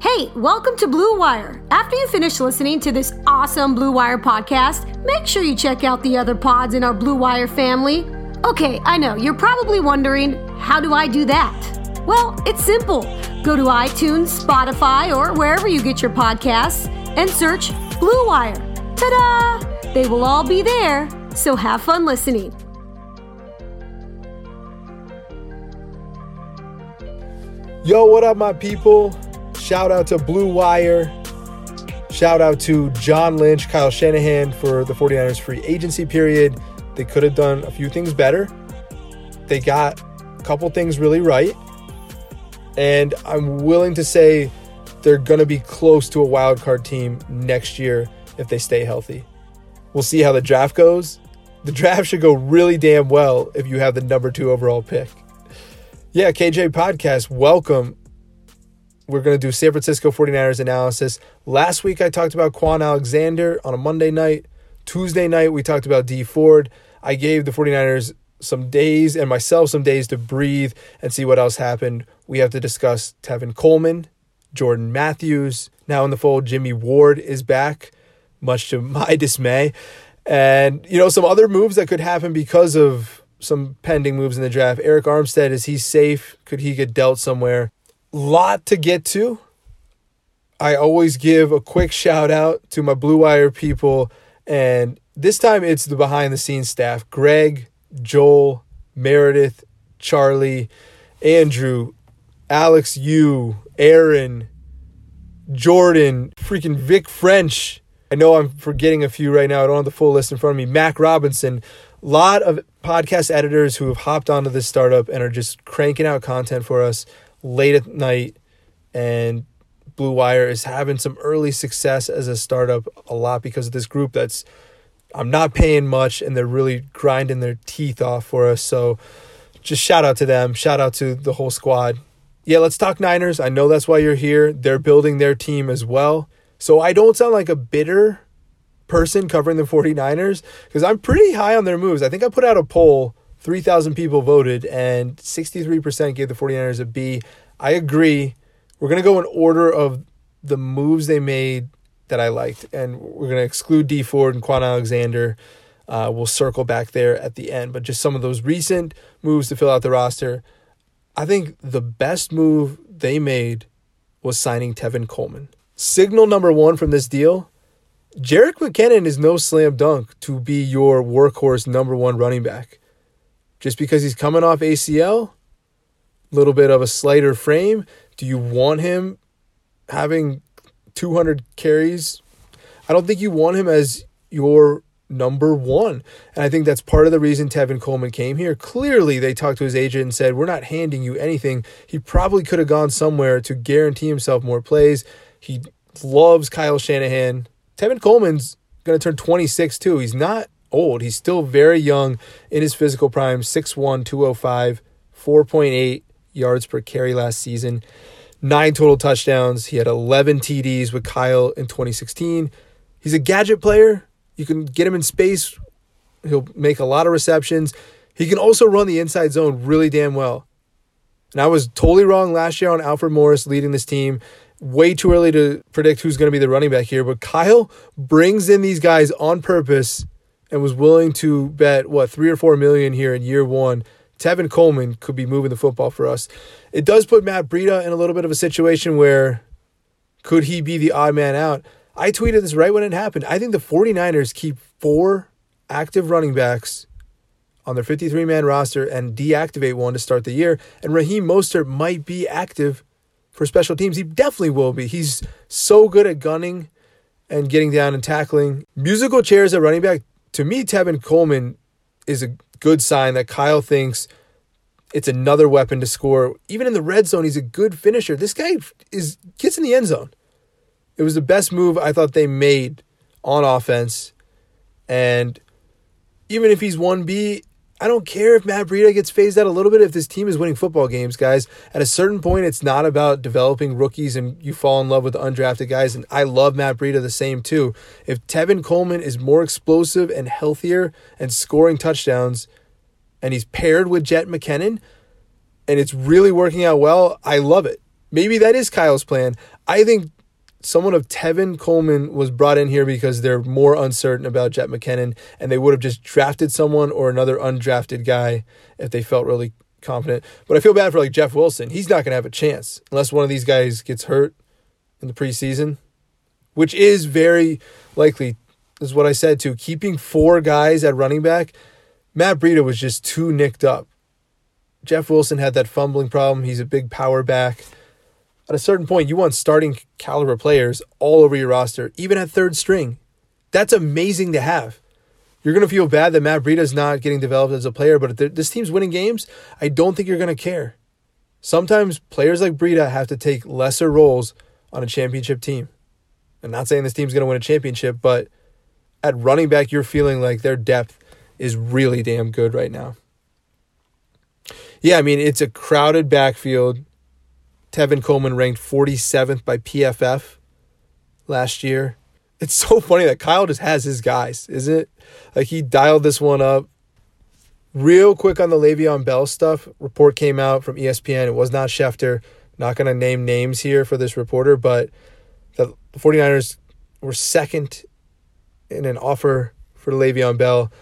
Hey, welcome to Blue Wire. After you finish listening to this awesome Blue Wire podcast, make sure you check out the other pods in our Blue Wire family. Okay, I know, you're probably wondering, how do I do that? Well, it's simple. Go to iTunes, Spotify, or wherever you get your podcasts and search Blue Wire. Ta da! They will all be there, so have fun listening. Yo, what up, my people? Shout out to Blue Wire. Shout out to John Lynch, Kyle Shanahan for the 49ers free agency period. They could have done a few things better. They got a couple things really right. And I'm willing to say they're going to be close to a wild card team next year if they stay healthy. We'll see how the draft goes. The draft should go really damn well if you have the number two overall pick. Yeah, KJ Podcast, welcome. We're going to do San Francisco 49ers analysis. Last week I talked about Kwon Alexander on a Monday night. Tuesday night we talked about Dee Ford. I gave the 49ers some days and myself some days to breathe and see what else happened. We have to discuss Tevin Coleman, Jordan Matthews. Now in the fold, Jimmy Ward is back, much to my dismay. And, you know, some other moves that could happen because of some pending moves in the draft. Arik Armstead, is he safe? Could he get dealt somewhere? Lot to get to. I always give a quick shout out to my Blue Wire people. And this time it's the behind the scenes staff Greg, Joel, Meredith, Charlie, Andrew, Alex Yu, Aaron, Jordan, freaking Vic French. I know I'm forgetting a few right now. I don't have the full list in front of me. Mac Robinson. A lot of podcast editors who have hopped onto this startup and are just cranking out content for us late at night. And Blue Wire is having some early success as a startup a lot because of this group that's I'm not paying much and they're really grinding their teeth off for us. So just shout out to them. Shout out to the whole squad. Yeah, let's talk Niners. I know that's why you're here. They're building their team as well. So I don't sound like a bitter person covering the 49ers because I'm pretty high on their moves. I think I put out a poll, 3,000 people voted, and 63% gave the 49ers a B. I agree. We're going to go in order of the moves they made that I liked, and we're going to exclude Dee Ford and Kwon Alexander. Uh, we'll circle back there at the end, but just some of those recent moves to fill out the roster. I think the best move they made was signing Tevin Coleman. Signal number one from this deal Jerick McKinnon is no slam dunk to be your workhorse number one running back. Just because he's coming off ACL, a little bit of a slighter frame, do you want him having 200 carries? I don't think you want him as your number one. And I think that's part of the reason Tevin Coleman came here. Clearly, they talked to his agent and said, We're not handing you anything. He probably could have gone somewhere to guarantee himself more plays. He loves Kyle Shanahan. Tevin Coleman's going to turn 26 too. He's not old. He's still very young in his physical prime 6'1, 205, 4.8 yards per carry last season, nine total touchdowns. He had 11 TDs with Kyle in 2016. He's a gadget player. You can get him in space. He'll make a lot of receptions. He can also run the inside zone really damn well. And I was totally wrong last year on Alfred Morris leading this team. Way too early to predict who's going to be the running back here, but Kyle brings in these guys on purpose and was willing to bet what three or four million here in year one. Tevin Coleman could be moving the football for us. It does put Matt Breida in a little bit of a situation where could he be the odd man out? I tweeted this right when it happened. I think the 49ers keep four active running backs on their 53 man roster and deactivate one to start the year. And Raheem Mostert might be active for special teams. He definitely will be. He's so good at gunning and getting down and tackling. Musical chairs at running back to me, Tevin Coleman is a good sign that Kyle thinks it's another weapon to score. Even in the red zone, he's a good finisher. This guy is gets in the end zone. It was the best move I thought they made on offense. And even if he's 1B, I don't care if Matt Breida gets phased out a little bit if this team is winning football games, guys. At a certain point, it's not about developing rookies and you fall in love with undrafted guys. And I love Matt Breida the same too. If Tevin Coleman is more explosive and healthier and scoring touchdowns, and he's paired with Jet McKinnon, and it's really working out well, I love it. Maybe that is Kyle's plan. I think someone of Tevin Coleman was brought in here because they're more uncertain about Jet McKinnon, and they would have just drafted someone or another undrafted guy if they felt really confident. But I feel bad for like Jeff Wilson. He's not going to have a chance unless one of these guys gets hurt in the preseason, which is very likely. Is what I said too. Keeping four guys at running back, Matt Breida was just too nicked up. Jeff Wilson had that fumbling problem. He's a big power back at a certain point, you want starting caliber players all over your roster, even at third string. That's amazing to have. You're going to feel bad that Matt Breida is not getting developed as a player, but if this team's winning games, I don't think you're going to care. Sometimes players like Breida have to take lesser roles on a championship team. I'm not saying this team's going to win a championship, but at running back, you're feeling like their depth is really damn good right now. Yeah, I mean, it's a crowded backfield. Tevin Coleman ranked 47th by PFF last year. It's so funny that Kyle just has his guys, isn't it? Like he dialed this one up. Real quick on the Le'Veon Bell stuff, report came out from ESPN. It was not Schefter. Not going to name names here for this reporter, but the 49ers were second in an offer for Le'Veon Bell.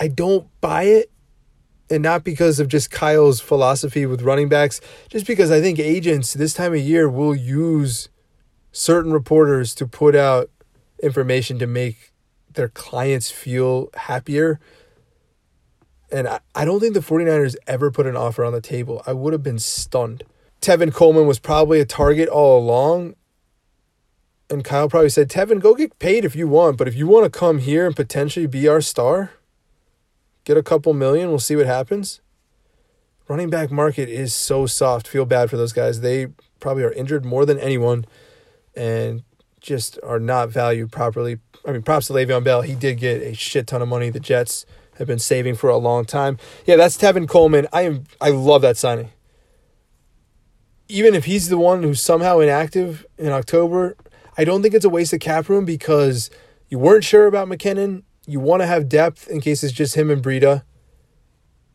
I don't buy it and not because of just Kyle's philosophy with running backs, just because I think agents this time of year will use certain reporters to put out information to make their clients feel happier. And I, I don't think the 49ers ever put an offer on the table. I would have been stunned. Tevin Coleman was probably a target all along. And Kyle probably said, Tevin, go get paid if you want, but if you want to come here and potentially be our star, get a couple million. We'll see what happens. Running back market is so soft. Feel bad for those guys. They probably are injured more than anyone and just are not valued properly. I mean, props to Le'Veon Bell. He did get a shit ton of money. The Jets have been saving for a long time. Yeah, that's Tevin Coleman. I am I love that signing. Even if he's the one who's somehow inactive in October, I don't think it's a waste of cap room because you weren't sure about McKinnon you want to have depth in case it's just him and Breida.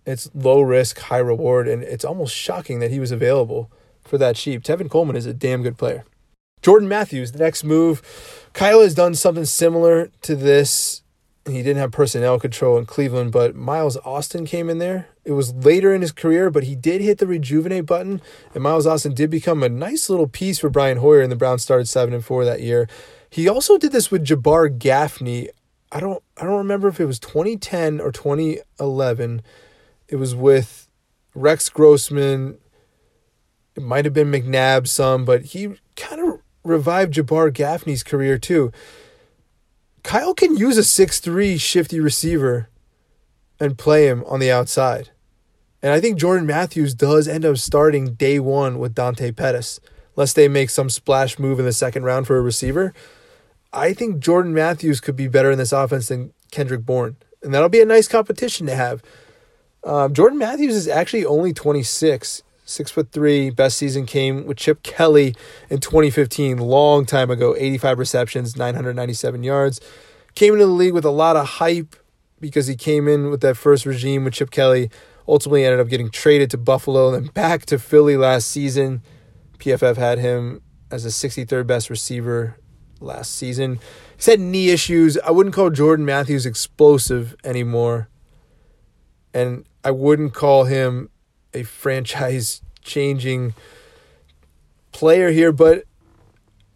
It's low risk, high reward, and it's almost shocking that he was available for that cheap. Tevin Coleman is a damn good player. Jordan Matthews, the next move. Kyle has done something similar to this. He didn't have personnel control in Cleveland, but Miles Austin came in there. It was later in his career, but he did hit the rejuvenate button, and Miles Austin did become a nice little piece for Brian Hoyer, and the Browns started seven and four that year. He also did this with Jabbar Gaffney. I don't I don't remember if it was 2010 or 2011. It was with Rex Grossman. It might have been McNabb some, but he kind of revived Jabbar Gaffney's career too. Kyle can use a six-three shifty receiver and play him on the outside. And I think Jordan Matthews does end up starting day one with Dante Pettis, unless they make some splash move in the second round for a receiver. I think Jordan Matthews could be better in this offense than Kendrick Bourne. And that'll be a nice competition to have. Um, Jordan Matthews is actually only 26, six foot three. Best season came with Chip Kelly in 2015, long time ago. 85 receptions, 997 yards. Came into the league with a lot of hype because he came in with that first regime with Chip Kelly. Ultimately, ended up getting traded to Buffalo, then back to Philly last season. PFF had him as the 63rd best receiver last season. He's had knee issues. I wouldn't call Jordan Matthews explosive anymore. And I wouldn't call him a franchise changing player here, but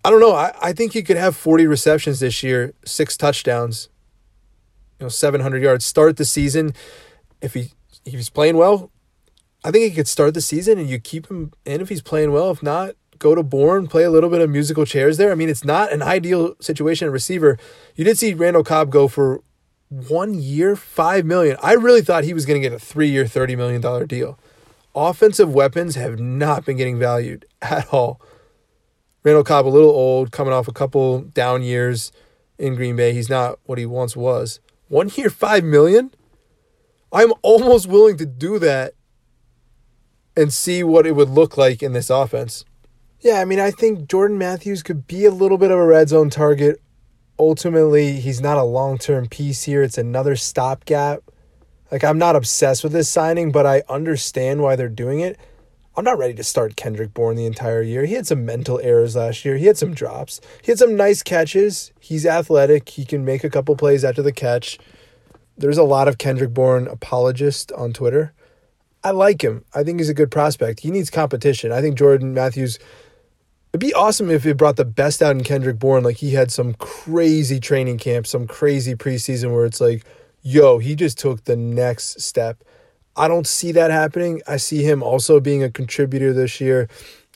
I don't know. I, I think he could have 40 receptions this year, six touchdowns, you know, 700 yards. Start the season. If he if he's playing well, I think he could start the season and you keep him in if he's playing well. If not, go to Bourne, play a little bit of musical chairs there. I mean, it's not an ideal situation at receiver. You did see Randall Cobb go for one year, five million. I really thought he was going to get a three year, $30 million deal. Offensive weapons have not been getting valued at all. Randall Cobb, a little old, coming off a couple down years in Green Bay. He's not what he once was. One year, five million? I'm almost willing to do that and see what it would look like in this offense. Yeah, I mean, I think Jordan Matthews could be a little bit of a red zone target. Ultimately, he's not a long term piece here. It's another stopgap. Like, I'm not obsessed with this signing, but I understand why they're doing it. I'm not ready to start Kendrick Bourne the entire year. He had some mental errors last year. He had some drops. He had some nice catches. He's athletic. He can make a couple plays after the catch. There's a lot of Kendrick Bourne apologists on Twitter. I like him. I think he's a good prospect. He needs competition. I think Jordan Matthews It'd be awesome if it brought the best out in Kendrick Bourne. Like he had some crazy training camp, some crazy preseason where it's like, yo, he just took the next step. I don't see that happening. I see him also being a contributor this year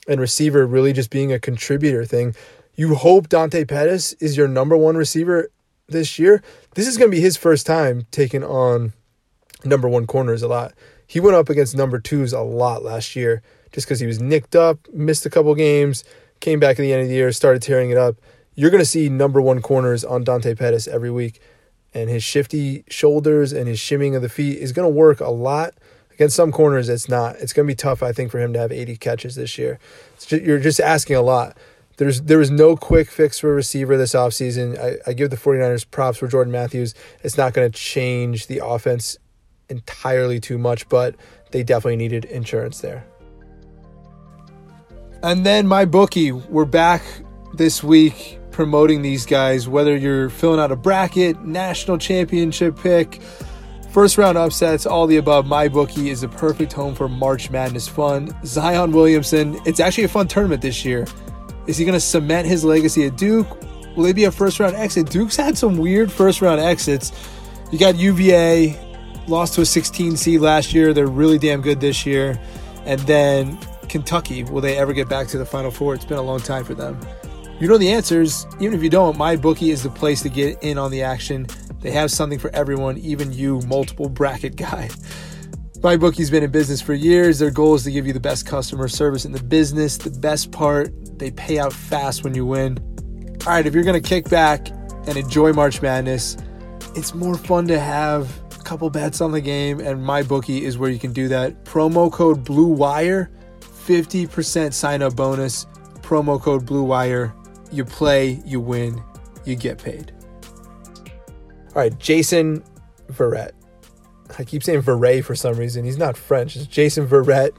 and receiver really just being a contributor thing. You hope Dante Pettis is your number one receiver this year. This is going to be his first time taking on number one corners a lot. He went up against number twos a lot last year just because he was nicked up, missed a couple games came back at the end of the year, started tearing it up. You're going to see number one corners on Dante Pettis every week. And his shifty shoulders and his shimming of the feet is going to work a lot. Against some corners, it's not. It's going to be tough, I think, for him to have 80 catches this year. Just, you're just asking a lot. There's there was no quick fix for a receiver this offseason. I, I give the 49ers props for Jordan Matthews. It's not going to change the offense entirely too much, but they definitely needed insurance there. And then my bookie, we're back this week promoting these guys, whether you're filling out a bracket, national championship pick, first round upsets, all the above. My bookie is a perfect home for March Madness fun. Zion Williamson, it's actually a fun tournament this year. Is he going to cement his legacy at Duke? Will they be a first round exit? Duke's had some weird first round exits. You got UVA, lost to a 16 seed last year. They're really damn good this year. And then Kentucky, will they ever get back to the Final Four? It's been a long time for them. You know the answers. Even if you don't, my bookie is the place to get in on the action. They have something for everyone, even you, multiple bracket guy. My bookie's been in business for years. Their goal is to give you the best customer service in the business. The best part, they pay out fast when you win. All right, if you're going to kick back and enjoy March Madness, it's more fun to have a couple bets on the game, and my bookie is where you can do that. Promo code Blue Wire 50% sign up bonus, promo code Blue Wire. You play, you win, you get paid. All right, Jason Verrett. I keep saying Verret for some reason. He's not French. It's Jason Verrett.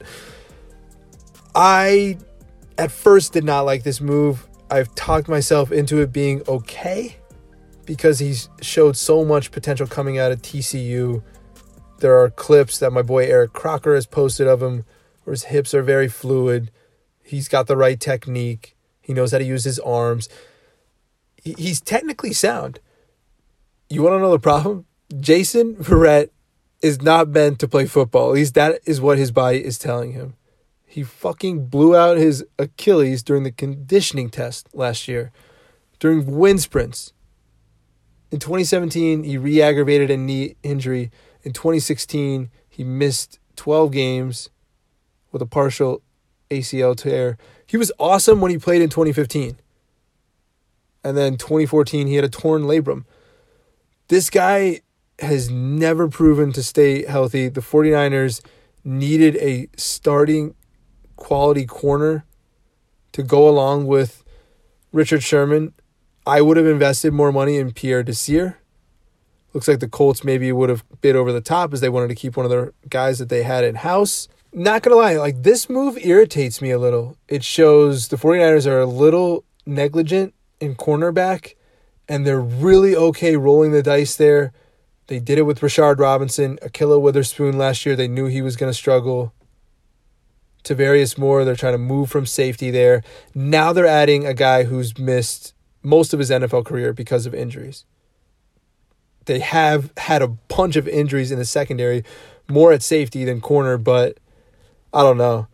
I at first did not like this move. I've talked myself into it being okay because he's showed so much potential coming out of TCU. There are clips that my boy Eric Crocker has posted of him where his hips are very fluid. He's got the right technique. He knows how to use his arms. He's technically sound. You want to know the problem? Jason Verrett is not meant to play football. At least that is what his body is telling him. He fucking blew out his Achilles during the conditioning test last year, during wind sprints. In 2017, he re aggravated a knee injury. In 2016, he missed 12 games with a partial ACL tear. He was awesome when he played in 2015. And then 2014, he had a torn labrum. This guy has never proven to stay healthy. The 49ers needed a starting quality corner to go along with Richard Sherman. I would have invested more money in Pierre Desir. Looks like the Colts maybe would have bid over the top as they wanted to keep one of their guys that they had in house. Not going to lie, like this move irritates me a little. It shows the 49ers are a little negligent in cornerback and they're really okay rolling the dice there. They did it with Rashard Robinson, Ahkello Witherspoon last year. They knew he was going to struggle. Tarvarius Moore, they're trying to move from safety there. Now they're adding a guy who's missed most of his NFL career because of injuries. They have had a bunch of injuries in the secondary, more at safety than corner, but I don't know.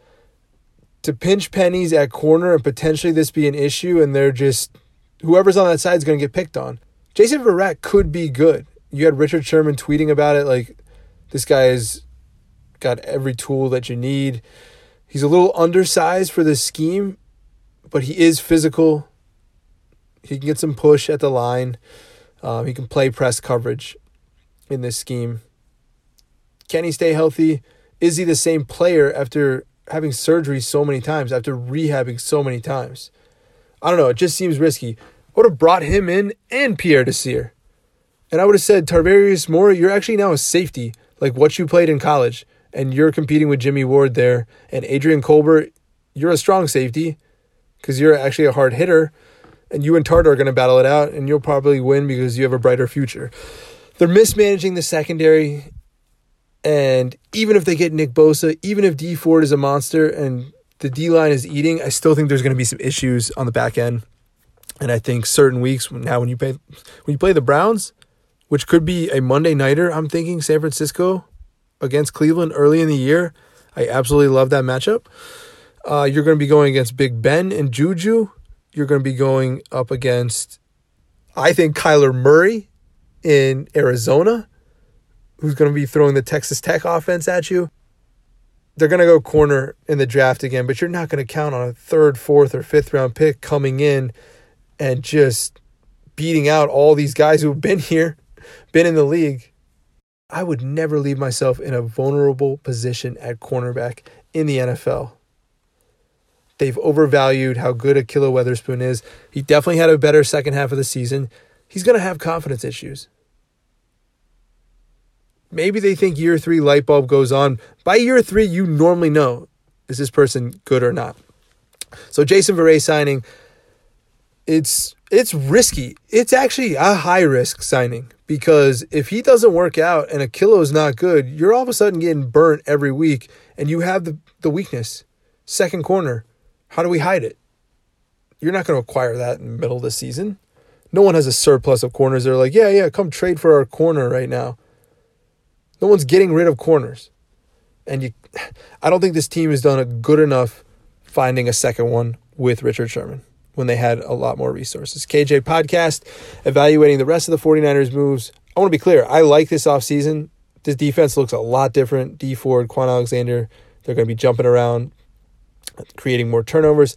To pinch pennies at corner and potentially this be an issue, and they're just whoever's on that side is going to get picked on. Jason Verrett could be good. You had Richard Sherman tweeting about it like this guy has got every tool that you need. He's a little undersized for this scheme, but he is physical. He can get some push at the line. Um, he can play press coverage in this scheme. Can he stay healthy? Is he the same player after having surgery so many times, after rehabbing so many times? I don't know. It just seems risky. I would have brought him in and Pierre Desir. And I would have said, Tarvarius Moore, you're actually now a safety, like what you played in college. And you're competing with Jimmy Ward there. And Adrian Colbert, you're a strong safety because you're actually a hard hitter. And you and Tartt are going to battle it out. And you'll probably win because you have a brighter future. They're mismanaging the secondary. And even if they get Nick Bosa, even if Dee Ford is a monster and the D line is eating, I still think there's going to be some issues on the back end. And I think certain weeks now when you play when you play the Browns, which could be a Monday nighter, I'm thinking San Francisco against Cleveland early in the year. I absolutely love that matchup. Uh, you're going to be going against Big Ben and Juju. You're going to be going up against, I think, Kyler Murray in Arizona, who's going to be throwing the Texas Tech offense at you they're going to go corner in the draft again, but you're not going to count on a third, fourth, or fifth round pick coming in and just beating out all these guys who've been here, been in the league. I would never leave myself in a vulnerable position at cornerback in the NFL. They've overvalued how good Ahkello Witherspoon is. He definitely had a better second half of the season. He's going to have confidence issues. Maybe they think year three light bulb goes on. By year three, you normally know is this person good or not. So Jason Verrett signing, it's it's risky. It's actually a high risk signing because if he doesn't work out and Ahkello is not good, you're all of a sudden getting burnt every week, and you have the the weakness. Second corner, how do we hide it? You're not going to acquire that in the middle of the season. No one has a surplus of corners. They're like, yeah, yeah, come trade for our corner right now. No one's getting rid of corners. And you I don't think this team has done a good enough finding a second one with Richard Sherman when they had a lot more resources. KJ podcast evaluating the rest of the 49ers moves. I want to be clear. I like this offseason. This defense looks a lot different. Dee Ford, Kwon Alexander, they're going to be jumping around, creating more turnovers.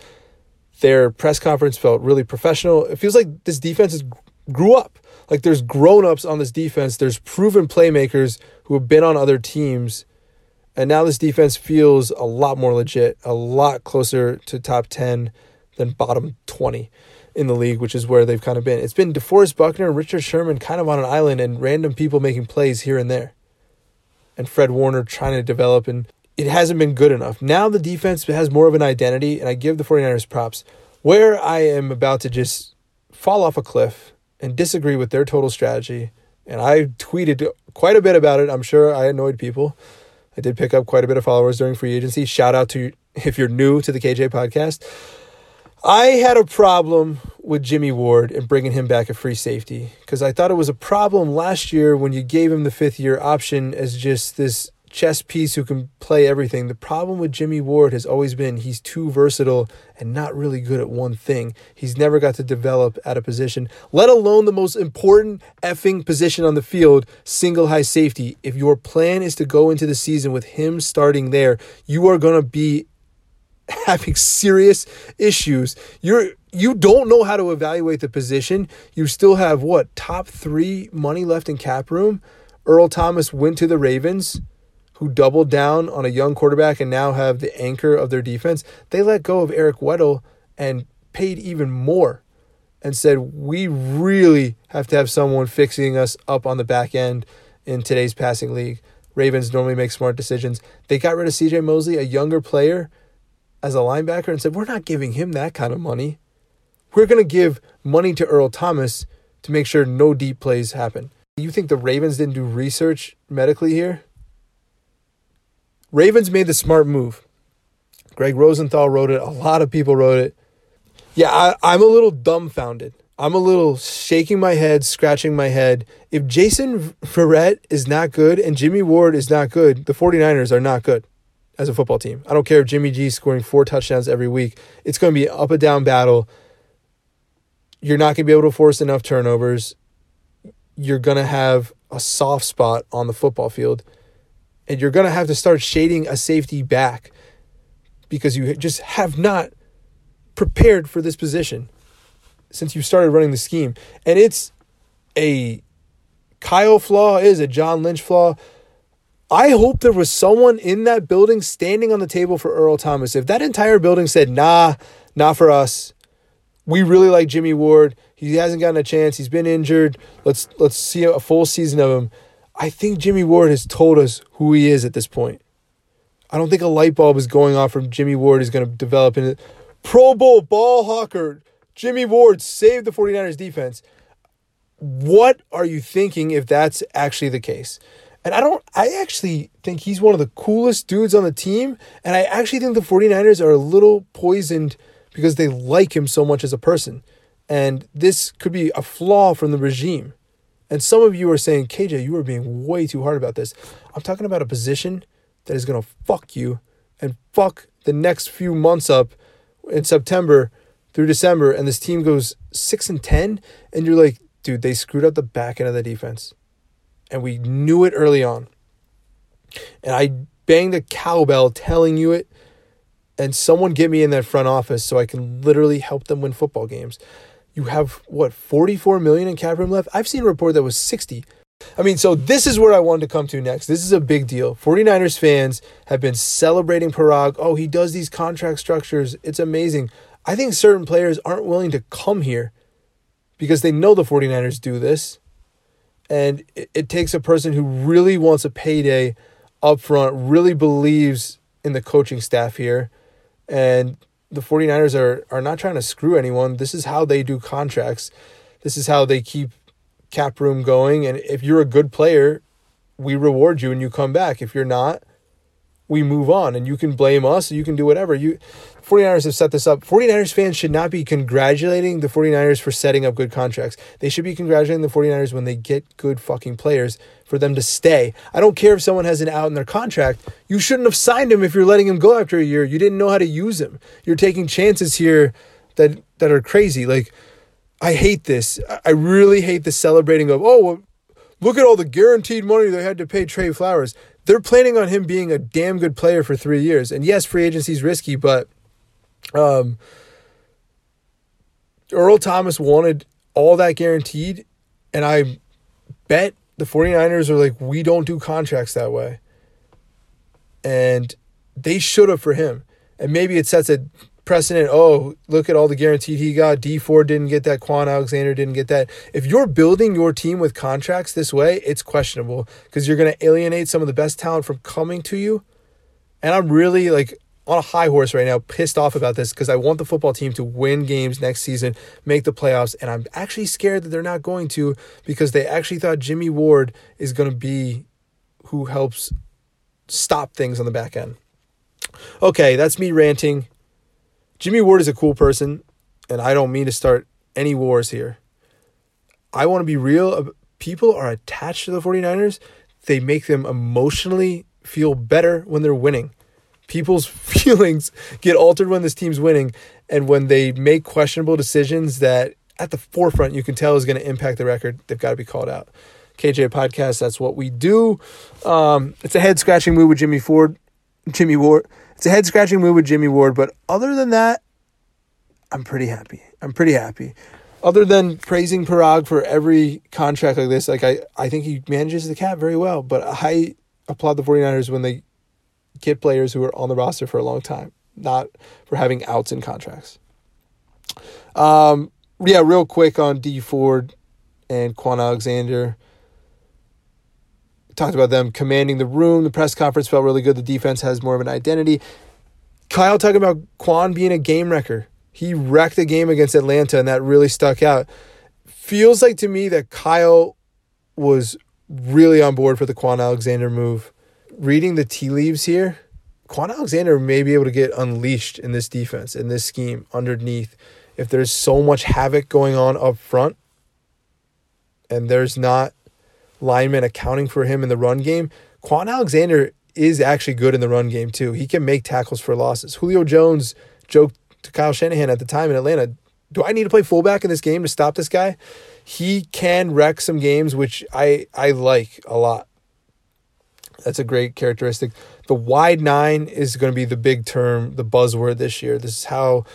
Their press conference felt really professional. It feels like this defense has grew up. Like there's grown-ups on this defense. There's proven playmakers who have been on other teams. And now this defense feels a lot more legit, a lot closer to top 10 than bottom 20 in the league, which is where they've kind of been. It's been DeForest Buckner and Richard Sherman kind of on an island and random people making plays here and there. And Fred Warner trying to develop, and it hasn't been good enough. Now the defense has more of an identity, and I give the 49ers props. Where I am about to just fall off a cliff and disagree with their total strategy. And I tweeted quite a bit about it. I'm sure I annoyed people. I did pick up quite a bit of followers during free agency. Shout out to if you're new to the KJ podcast. I had a problem with Jimmy Ward and bringing him back a free safety because I thought it was a problem last year when you gave him the fifth year option as just this chess piece who can play everything. The problem with Jimmy Ward has always been he's too versatile and not really good at one thing. He's never got to develop at a position, let alone the most important effing position on the field, single high safety. If your plan is to go into the season with him starting there, you are going to be having serious issues. You're you don't know how to evaluate the position. You still have what top three money left in cap room. Earl Thomas went to the Ravens who doubled down on a young quarterback and now have the anchor of their defense, they let go of Eric Weddle and paid even more and said, We really have to have someone fixing us up on the back end in today's passing league. Ravens normally make smart decisions. They got rid of CJ Mosley, a younger player, as a linebacker, and said, We're not giving him that kind of money. We're going to give money to Earl Thomas to make sure no deep plays happen. You think the Ravens didn't do research medically here? Ravens made the smart move. Greg Rosenthal wrote it. A lot of people wrote it. Yeah, I, I'm a little dumbfounded. I'm a little shaking my head, scratching my head. If Jason Verrett is not good and Jimmy Ward is not good, the 49ers are not good as a football team. I don't care if Jimmy G is scoring four touchdowns every week. It's going to be an up and down battle. You're not going to be able to force enough turnovers. You're going to have a soft spot on the football field and you're going to have to start shading a safety back because you just have not prepared for this position since you started running the scheme. And it's a Kyle flaw, is a John Lynch flaw. I hope there was someone in that building standing on the table for Earl Thomas. If that entire building said, nah, not for us. We really like Jimmy Ward. He hasn't gotten a chance. He's been injured. Let's let's see a full season of him. I think Jimmy Ward has told us who he is at this point. I don't think a light bulb is going off from Jimmy Ward is going to develop into Pro Bowl ball hawker. Jimmy Ward saved the 49ers defense. What are you thinking if that's actually the case? And I don't I actually think he's one of the coolest dudes on the team and I actually think the 49ers are a little poisoned because they like him so much as a person. And this could be a flaw from the regime. And some of you are saying, KJ, you are being way too hard about this. I'm talking about a position that is going to fuck you and fuck the next few months up in September through December. And this team goes 6 and 10. And you're like, dude, they screwed up the back end of the defense. And we knew it early on. And I banged a cowbell telling you it. And someone get me in that front office so I can literally help them win football games you have what 44 million in cap room left. I've seen a report that was 60. I mean, so this is where I wanted to come to next. This is a big deal. 49ers fans have been celebrating Paraag. Oh, he does these contract structures. It's amazing. I think certain players aren't willing to come here because they know the 49ers do this. And it, it takes a person who really wants a payday up front, really believes in the coaching staff here, and the 49ers are are not trying to screw anyone. This is how they do contracts. This is how they keep cap room going and if you're a good player, we reward you and you come back. If you're not, we move on and you can blame us, you can do whatever. You 49ers have set this up. 49ers fans should not be congratulating the 49ers for setting up good contracts. They should be congratulating the 49ers when they get good fucking players for them to stay. I don't care if someone has an out in their contract. You shouldn't have signed him if you're letting him go after a year. You didn't know how to use him. You're taking chances here that that are crazy. Like I hate this. I really hate the celebrating of, "Oh, well, look at all the guaranteed money they had to pay Trey Flowers." They're planning on him being a damn good player for 3 years. And yes, free agency is risky, but um, Earl Thomas wanted all that guaranteed, and I bet the 49ers are like, we don't do contracts that way. And they should have for him. And maybe it sets a precedent. Oh, look at all the guaranteed he got. Dee Ford didn't get that. Kwon Alexander didn't get that. If you're building your team with contracts this way, it's questionable because you're going to alienate some of the best talent from coming to you. And I'm really like, on a high horse right now, pissed off about this because I want the football team to win games next season, make the playoffs, and I'm actually scared that they're not going to because they actually thought Jimmy Ward is going to be who helps stop things on the back end. Okay, that's me ranting. Jimmy Ward is a cool person, and I don't mean to start any wars here. I want to be real. People are attached to the 49ers. They make them emotionally feel better when they're winning. People's feelings get altered when this team's winning and when they make questionable decisions that at the forefront you can tell is going to impact the record, they've got to be called out. KJ podcast, that's what we do. Um, it's a head scratching move with Jimmy Ford, Jimmy Ward. It's a head scratching move with Jimmy Ward, but other than that, I'm pretty happy. I'm pretty happy. Other than praising Paraag for every contract like this, like I, I think he manages the cap very well. But I applaud the 49ers when they get players who are on the roster for a long time, not for having outs in contracts. Um, yeah, real quick on Dee Ford and Kwon Alexander. Talked about them commanding the room. The press conference felt really good. The defense has more of an identity. Kyle talking about Kwon being a game wrecker. He wrecked a game against Atlanta, and that really stuck out. Feels like to me that Kyle was really on board for the Kwon Alexander move. Reading the tea leaves here, Kwon Alexander may be able to get unleashed in this defense, in this scheme, underneath. If there's so much havoc going on up front, and there's not linemen accounting for him in the run game, Kwon Alexander is actually good in the run game too. He can make tackles for losses. Julio Jones joked to Kyle Shanahan at the time in Atlanta, "Do I need to play fullback in this game to stop this guy?" He can wreck some games, which I I like a lot. That's a great characteristic. The wide nine is going to be the big term, the buzzword this year. This is how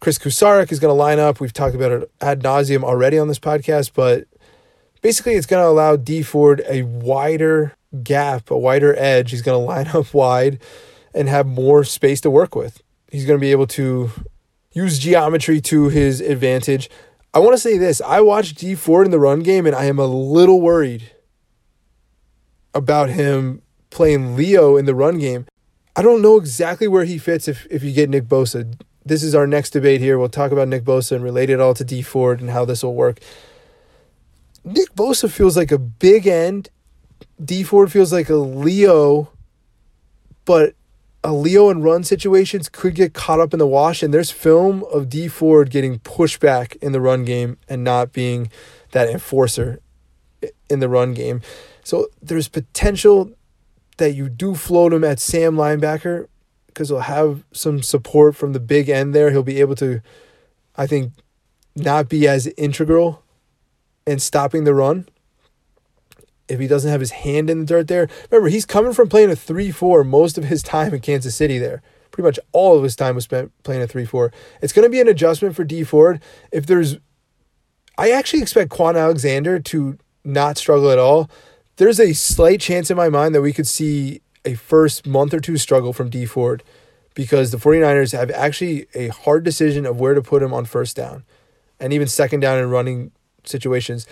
Kris Kocurek is going to line up. We've talked about it ad nauseum already on this podcast, but basically it's going to allow Dee Ford a wider gap, a wider edge. He's going to line up wide and have more space to work with. He's going to be able to use geometry to his advantage. I want to say this I watched Dee Ford in the run game, and I am a little worried about him playing Leo in the run game. I don't know exactly where he fits if, if you get Nick Bosa. This is our next debate here. We'll talk about Nick Bosa and relate it all to Dee Ford and how this will work. Nick Bosa feels like a big end. Dee Ford feels like a Leo, but a Leo in run situations could get caught up in the wash. And there's film of Dee Ford getting pushed back in the run game and not being that enforcer in the run game. So there's potential that you do float him at Sam linebacker because he'll have some support from the big end there. He'll be able to, I think, not be as integral in stopping the run if he doesn't have his hand in the dirt there. Remember, he's coming from playing a 3 4 most of his time in Kansas City there. Pretty much all of his time was spent playing a 3 4. It's going to be an adjustment for Dee Ford. If there's, I actually expect Kwon Alexander to not struggle at all. There's a slight chance in my mind that we could see a first month or two struggle from Dee Ford because the 49ers have actually a hard decision of where to put him on first down and even second down and running situations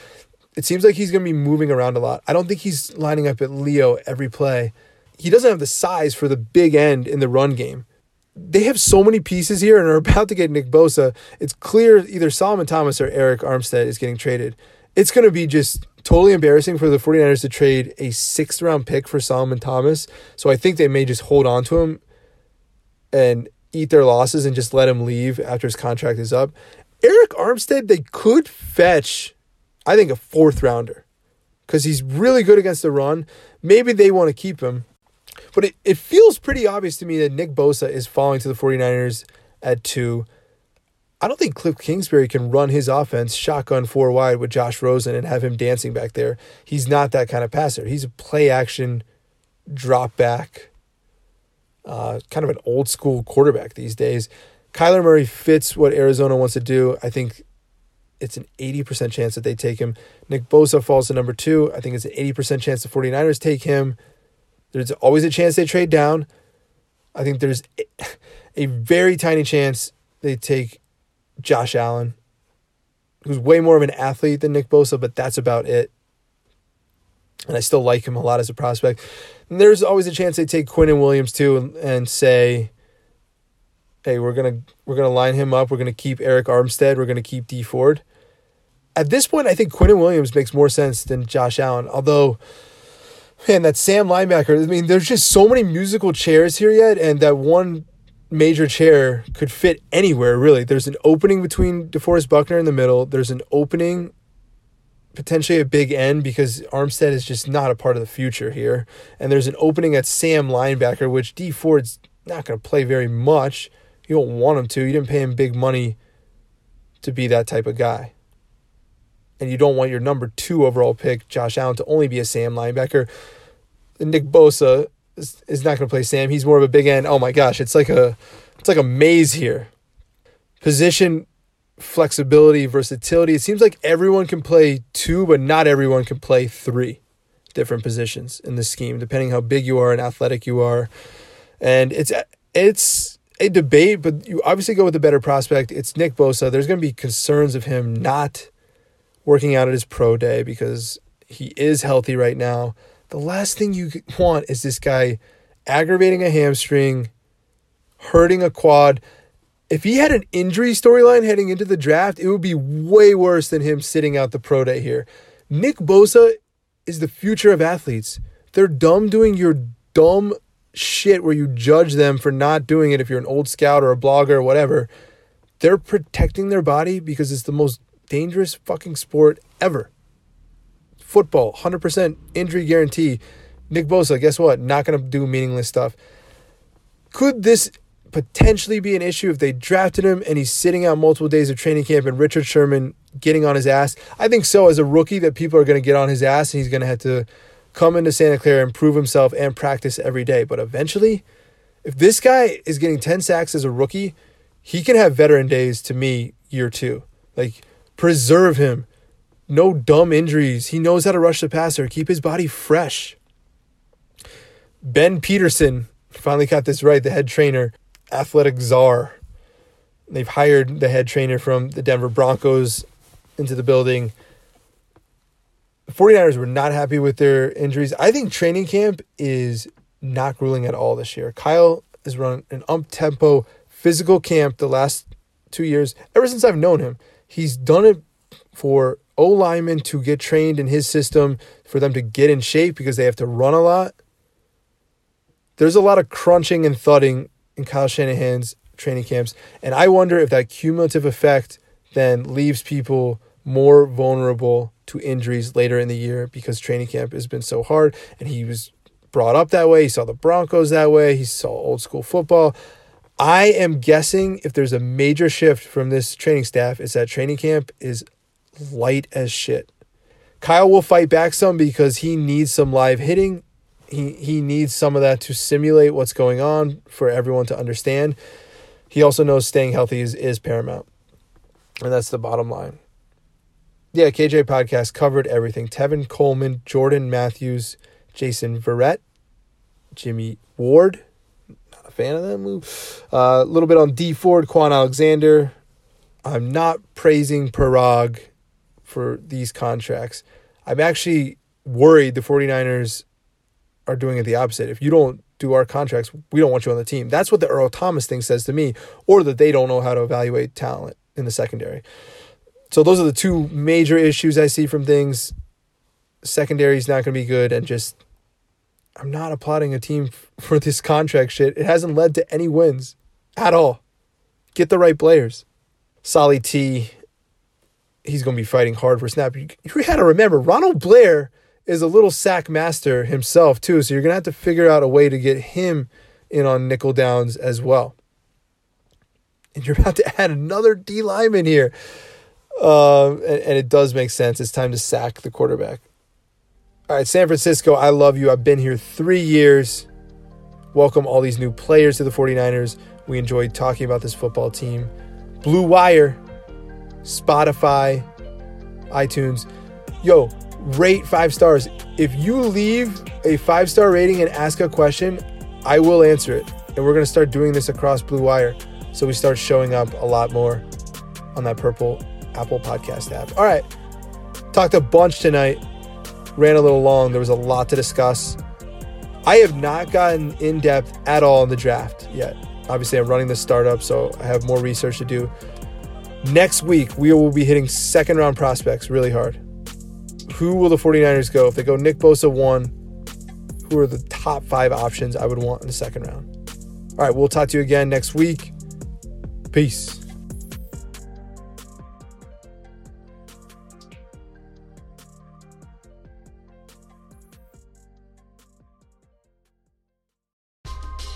it seems like he's going to be moving around a lot. I don't think he's lining up at Leo every play. He doesn't have the size for the big end in the run game. They have so many pieces here and are about to get Nick Bosa. It's clear either Solomon Thomas or Arik Armstead is getting traded. It's going to be just totally embarrassing for the 49ers to trade a sixth round pick for Solomon Thomas. So I think they may just hold on to him and eat their losses and just let him leave after his contract is up. Arik Armstead, they could fetch I think a fourth rounder because he's really good against the run. Maybe they want to keep him. But it, it feels pretty obvious to me that Nick Bosa is falling to the 49ers at two. I don't think Cliff Kingsbury can run his offense shotgun four wide with Josh Rosen and have him dancing back there. He's not that kind of passer. He's a play action, drop back, uh, kind of an old school quarterback these days. Kyler Murray fits what Arizona wants to do. I think it's an 80% chance that they take him. Nick Bosa falls to number two. I think it's an 80% chance the 49ers take him. There's always a chance they trade down. I think there's a very tiny chance they take Josh Allen, who's way more of an athlete than Nick Bosa, but that's about it. And I still like him a lot as a prospect. And there's always a chance they take Quinnen Williams too and, and say, hey, we're gonna we're gonna line him up. We're gonna keep Arik Armstead. We're gonna keep Dee Ford. At this point, I think Quinnen Williams makes more sense than Josh Allen. Although, man, that Sam linebacker. I mean, there's just so many musical chairs here yet, and that one major chair could fit anywhere. Really, there's an opening between DeForest Buckner in the middle. There's an opening potentially a big end because Armstead is just not a part of the future here. And there's an opening at Sam linebacker, which Dee Ford's not going to play very much. You don't want him to. You didn't pay him big money to be that type of guy. And you don't want your number two overall pick, Josh Allen, to only be a Sam linebacker. Nick Bosa is, is not going to play Sam. He's more of a big end. Oh my gosh, it's like a it's like a maze here. Position flexibility, versatility. It seems like everyone can play two, but not everyone can play three different positions in the scheme, depending how big you are and athletic you are. And it's it's a debate, but you obviously go with the better prospect. It's Nick Bosa. There's going to be concerns of him not working out at his pro day because he is healthy right now. The last thing you want is this guy aggravating a hamstring, hurting a quad. If he had an injury storyline heading into the draft, it would be way worse than him sitting out the pro day here. Nick Bosa is the future of athletes. They're dumb doing your dumb shit where you judge them for not doing it if you're an old scout or a blogger or whatever. They're protecting their body because it's the most dangerous fucking sport ever. Football, 100% injury guarantee. Nick Bosa, guess what? Not going to do meaningless stuff. Could this potentially be an issue if they drafted him and he's sitting out multiple days of training camp and Richard Sherman getting on his ass? I think so. As a rookie, that people are going to get on his ass and he's going to have to come into Santa Clara and prove himself and practice every day. But eventually, if this guy is getting 10 sacks as a rookie, he can have veteran days to me year two. Like, preserve him. No dumb injuries. He knows how to rush the passer, keep his body fresh. Ben Peterson finally got this right, the head trainer, athletic czar. They've hired the head trainer from the Denver Broncos into the building. The 49ers were not happy with their injuries. I think training camp is not grueling at all this year. Kyle has run an up tempo physical camp the last two years, ever since I've known him. He's done it for O linemen to get trained in his system, for them to get in shape because they have to run a lot. There's a lot of crunching and thudding in Kyle Shanahan's training camps. And I wonder if that cumulative effect then leaves people more vulnerable to injuries later in the year because training camp has been so hard and he was brought up that way. He saw the Broncos that way. He saw old school football. I am guessing if there's a major shift from this training staff, is that training camp is light as shit. Kyle will fight back some because he needs some live hitting. He he needs some of that to simulate what's going on for everyone to understand. He also knows staying healthy is, is paramount. And that's the bottom line. Yeah, KJ podcast covered everything. Tevin Coleman, Jordan Matthews, Jason Verrett, Jimmy Ward. Not a fan of that move. A uh, little bit on Dee Ford, Kwon Alexander. I'm not praising Paraag for these contracts. I'm actually worried the 49ers are doing it the opposite. If you don't do our contracts, we don't want you on the team. That's what the Earl Thomas thing says to me, or that they don't know how to evaluate talent in the secondary. So those are the two major issues I see from things. Secondary is not going to be good, and just I'm not applauding a team for this contract shit. It hasn't led to any wins at all. Get the right players. Solly T, he's going to be fighting hard for snap. You, you got to remember, Ronald Blair is a little sack master himself too. So you're gonna have to figure out a way to get him in on nickel downs as well. And you're about to add another D lineman here. Uh, and, and it does make sense. It's time to sack the quarterback. All right, San Francisco, I love you. I've been here three years. Welcome all these new players to the 49ers. We enjoyed talking about this football team. Blue Wire, Spotify, iTunes. Yo, rate five stars. If you leave a five star rating and ask a question, I will answer it. And we're going to start doing this across Blue Wire. So we start showing up a lot more on that purple Apple podcast app. All right. Talked a bunch tonight. Ran a little long. There was a lot to discuss. I have not gotten in depth at all in the draft yet. Obviously, I'm running the startup, so I have more research to do. Next week, we will be hitting second round prospects really hard who will the 49ers go? If they go Nick Bosa one, who are the top five options I would want in the second round? All right, we'll talk to you again next week. Peace.